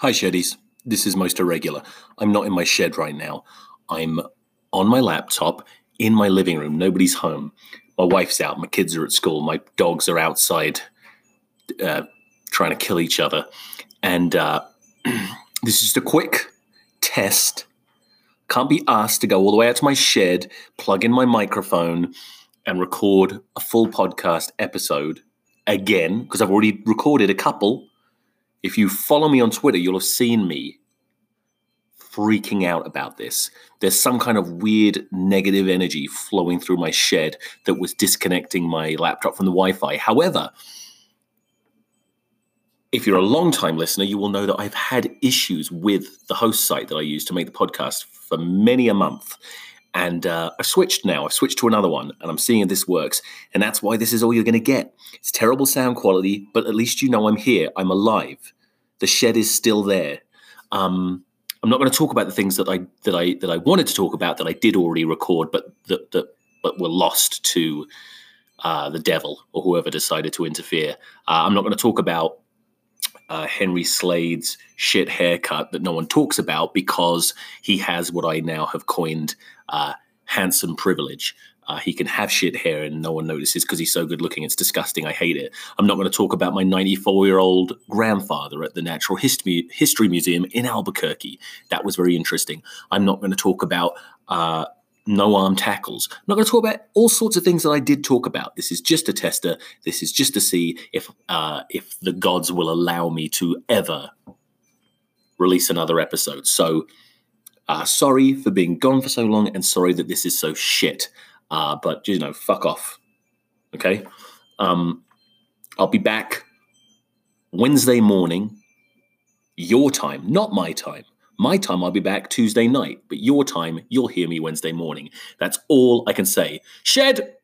Hi, Sheddies. This is most irregular. I'm not in my shed right now. I'm on my laptop in my living room. Nobody's home. My wife's out. My kids are at school. My dogs are outside uh, trying to kill each other. And uh, this is just a quick test. Can't be asked to go all the way out to my shed, plug in my microphone, and record a full podcast episode again, because I've already recorded a couple if you follow me on Twitter, you'll have seen me freaking out about this. There's some kind of weird negative energy flowing through my shed that was disconnecting my laptop from the Wi Fi. However, if you're a long time listener, you will know that I've had issues with the host site that I use to make the podcast for many a month. And uh, I've switched now. I've switched to another one, and I'm seeing if this works. And that's why this is all you're going to get. It's terrible sound quality, but at least you know I'm here. I'm alive. The shed is still there. Um, I'm not going to talk about the things that I that I that I wanted to talk about that I did already record, but that that but were lost to uh, the devil or whoever decided to interfere. Uh, I'm not going to talk about uh, Henry Slade's shit haircut that no one talks about because he has what I now have coined uh, handsome privilege. Uh, he can have shit hair and no one notices because he's so good looking. It's disgusting. I hate it. I'm not going to talk about my 94 year old grandfather at the Natural History, History Museum in Albuquerque. That was very interesting. I'm not going to talk about uh, no arm tackles. I'm not going to talk about all sorts of things that I did talk about. This is just a tester. This is just to see if uh, if the gods will allow me to ever release another episode. So. Uh, sorry for being gone for so long, and sorry that this is so shit. Uh, but you know, fuck off. Okay. Um, I'll be back Wednesday morning, your time, not my time. My time, I'll be back Tuesday night, but your time, you'll hear me Wednesday morning. That's all I can say. Shed!